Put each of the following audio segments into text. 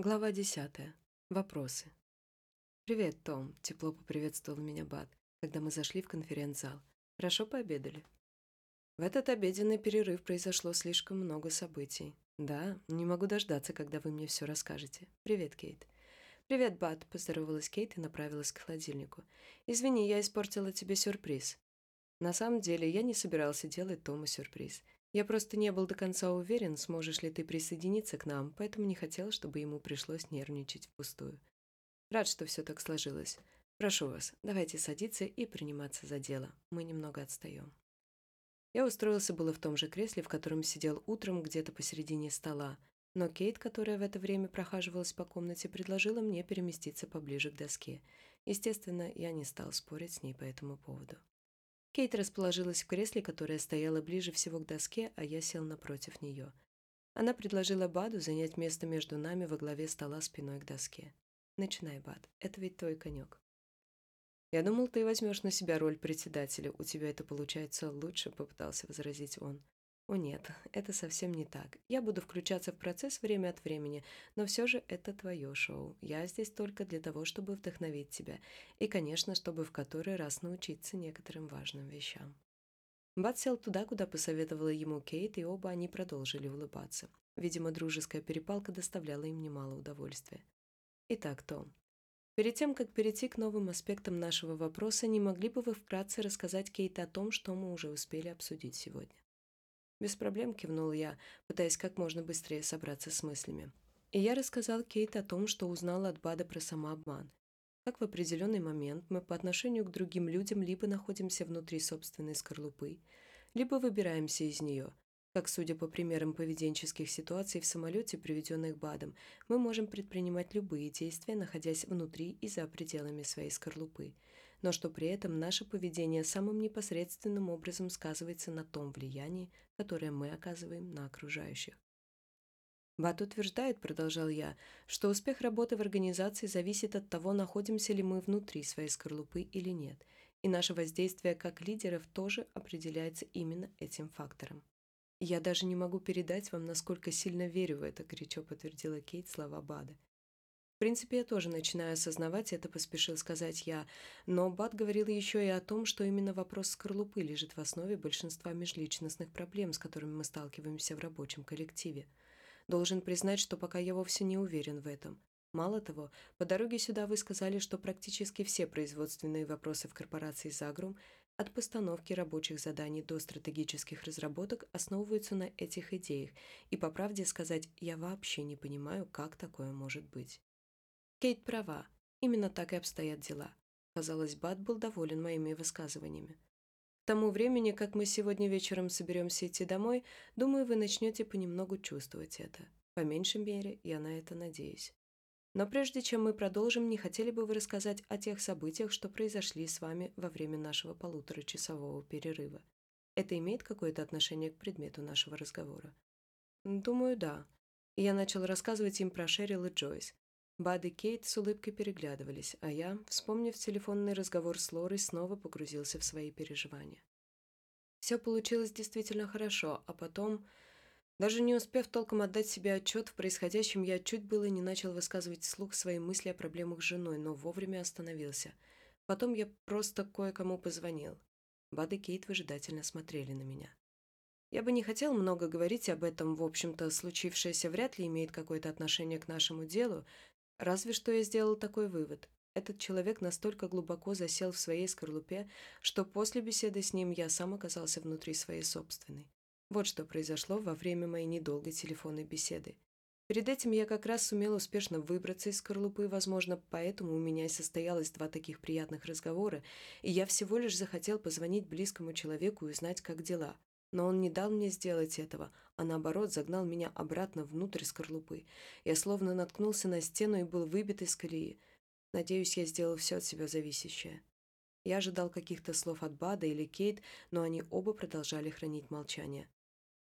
Глава десятая. Вопросы. «Привет, Том», — тепло поприветствовал меня Бат, когда мы зашли в конференц-зал. «Хорошо пообедали?» В этот обеденный перерыв произошло слишком много событий. Да, не могу дождаться, когда вы мне все расскажете. Привет, Кейт. Привет, Бат, поздоровалась Кейт и направилась к холодильнику. Извини, я испортила тебе сюрприз. На самом деле, я не собирался делать Тому сюрприз. Я просто не был до конца уверен, сможешь ли ты присоединиться к нам, поэтому не хотел, чтобы ему пришлось нервничать впустую. Рад, что все так сложилось. Прошу вас, давайте садиться и приниматься за дело. Мы немного отстаем. Я устроился было в том же кресле, в котором сидел утром где-то посередине стола, но Кейт, которая в это время прохаживалась по комнате, предложила мне переместиться поближе к доске. Естественно, я не стал спорить с ней по этому поводу. Кейт расположилась в кресле, которое стояло ближе всего к доске, а я сел напротив нее. Она предложила Баду занять место между нами во главе стола спиной к доске. «Начинай, Бад, это ведь твой конек». «Я думал, ты возьмешь на себя роль председателя. У тебя это получается лучше», — попытался возразить он. О нет, это совсем не так. Я буду включаться в процесс время от времени, но все же это твое шоу. Я здесь только для того, чтобы вдохновить тебя. И, конечно, чтобы в который раз научиться некоторым важным вещам. Бат сел туда, куда посоветовала ему Кейт, и оба они продолжили улыбаться. Видимо, дружеская перепалка доставляла им немало удовольствия. Итак, Том, перед тем, как перейти к новым аспектам нашего вопроса, не могли бы вы вкратце рассказать Кейт о том, что мы уже успели обсудить сегодня? Без проблем кивнул я, пытаясь как можно быстрее собраться с мыслями. И я рассказал Кейт о том, что узнал от Бада про самообман. Как в определенный момент мы по отношению к другим людям либо находимся внутри собственной скорлупы, либо выбираемся из нее, как, судя по примерам поведенческих ситуаций в самолете, приведенных БАДом, мы можем предпринимать любые действия, находясь внутри и за пределами своей скорлупы, но что при этом наше поведение самым непосредственным образом сказывается на том влиянии, которое мы оказываем на окружающих. Бат утверждает, продолжал я, что успех работы в организации зависит от того, находимся ли мы внутри своей скорлупы или нет, и наше воздействие как лидеров тоже определяется именно этим фактором. «Я даже не могу передать вам, насколько сильно верю в это», – горячо подтвердила Кейт слова Бада. В принципе, я тоже начинаю осознавать это, поспешил сказать я, но Бад говорил еще и о том, что именно вопрос скорлупы лежит в основе большинства межличностных проблем, с которыми мы сталкиваемся в рабочем коллективе. Должен признать, что пока я вовсе не уверен в этом. Мало того, по дороге сюда вы сказали, что практически все производственные вопросы в корпорации «Загрум» от постановки рабочих заданий до стратегических разработок основываются на этих идеях, и, по правде сказать, я вообще не понимаю, как такое может быть. Кейт права, именно так и обстоят дела. Казалось, Бат был доволен моими высказываниями. К тому времени, как мы сегодня вечером соберемся идти домой, думаю, вы начнете понемногу чувствовать это. По меньшей мере, я на это надеюсь. Но прежде чем мы продолжим, не хотели бы вы рассказать о тех событиях, что произошли с вами во время нашего полуторачасового перерыва? Это имеет какое-то отношение к предмету нашего разговора? Думаю, да. я начал рассказывать им про Шерил и Джойс. Бад и Кейт с улыбкой переглядывались, а я, вспомнив телефонный разговор с Лорой, снова погрузился в свои переживания. Все получилось действительно хорошо, а потом даже не успев толком отдать себе отчет в происходящем, я чуть было не начал высказывать вслух свои мысли о проблемах с женой, но вовремя остановился. Потом я просто кое-кому позвонил. Бад и Кейт выжидательно смотрели на меня. Я бы не хотел много говорить об этом, в общем-то, случившееся вряд ли имеет какое-то отношение к нашему делу, разве что я сделал такой вывод. Этот человек настолько глубоко засел в своей скорлупе, что после беседы с ним я сам оказался внутри своей собственной. Вот что произошло во время моей недолгой телефонной беседы. Перед этим я как раз сумел успешно выбраться из скорлупы, возможно, поэтому у меня и состоялось два таких приятных разговора, и я всего лишь захотел позвонить близкому человеку и узнать, как дела. Но он не дал мне сделать этого, а наоборот загнал меня обратно внутрь скорлупы. Я словно наткнулся на стену и был выбит из колеи. Надеюсь, я сделал все от себя зависящее. Я ожидал каких-то слов от Бада или Кейт, но они оба продолжали хранить молчание.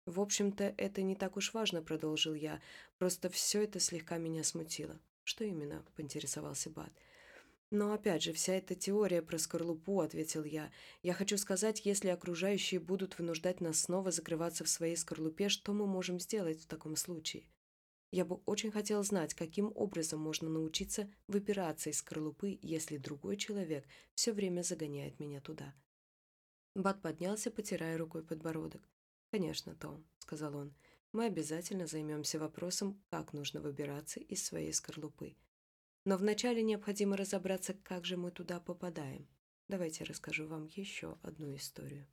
«В общем-то, это не так уж важно», — продолжил я. «Просто все это слегка меня смутило». «Что именно?» — поинтересовался Бат. «Но опять же, вся эта теория про скорлупу», — ответил я. «Я хочу сказать, если окружающие будут вынуждать нас снова закрываться в своей скорлупе, что мы можем сделать в таком случае?» Я бы очень хотел знать, каким образом можно научиться выбираться из скорлупы, если другой человек все время загоняет меня туда. Бат поднялся, потирая рукой подбородок. «Конечно, Том», — сказал он, — «мы обязательно займемся вопросом, как нужно выбираться из своей скорлупы. Но вначале необходимо разобраться, как же мы туда попадаем. Давайте расскажу вам еще одну историю.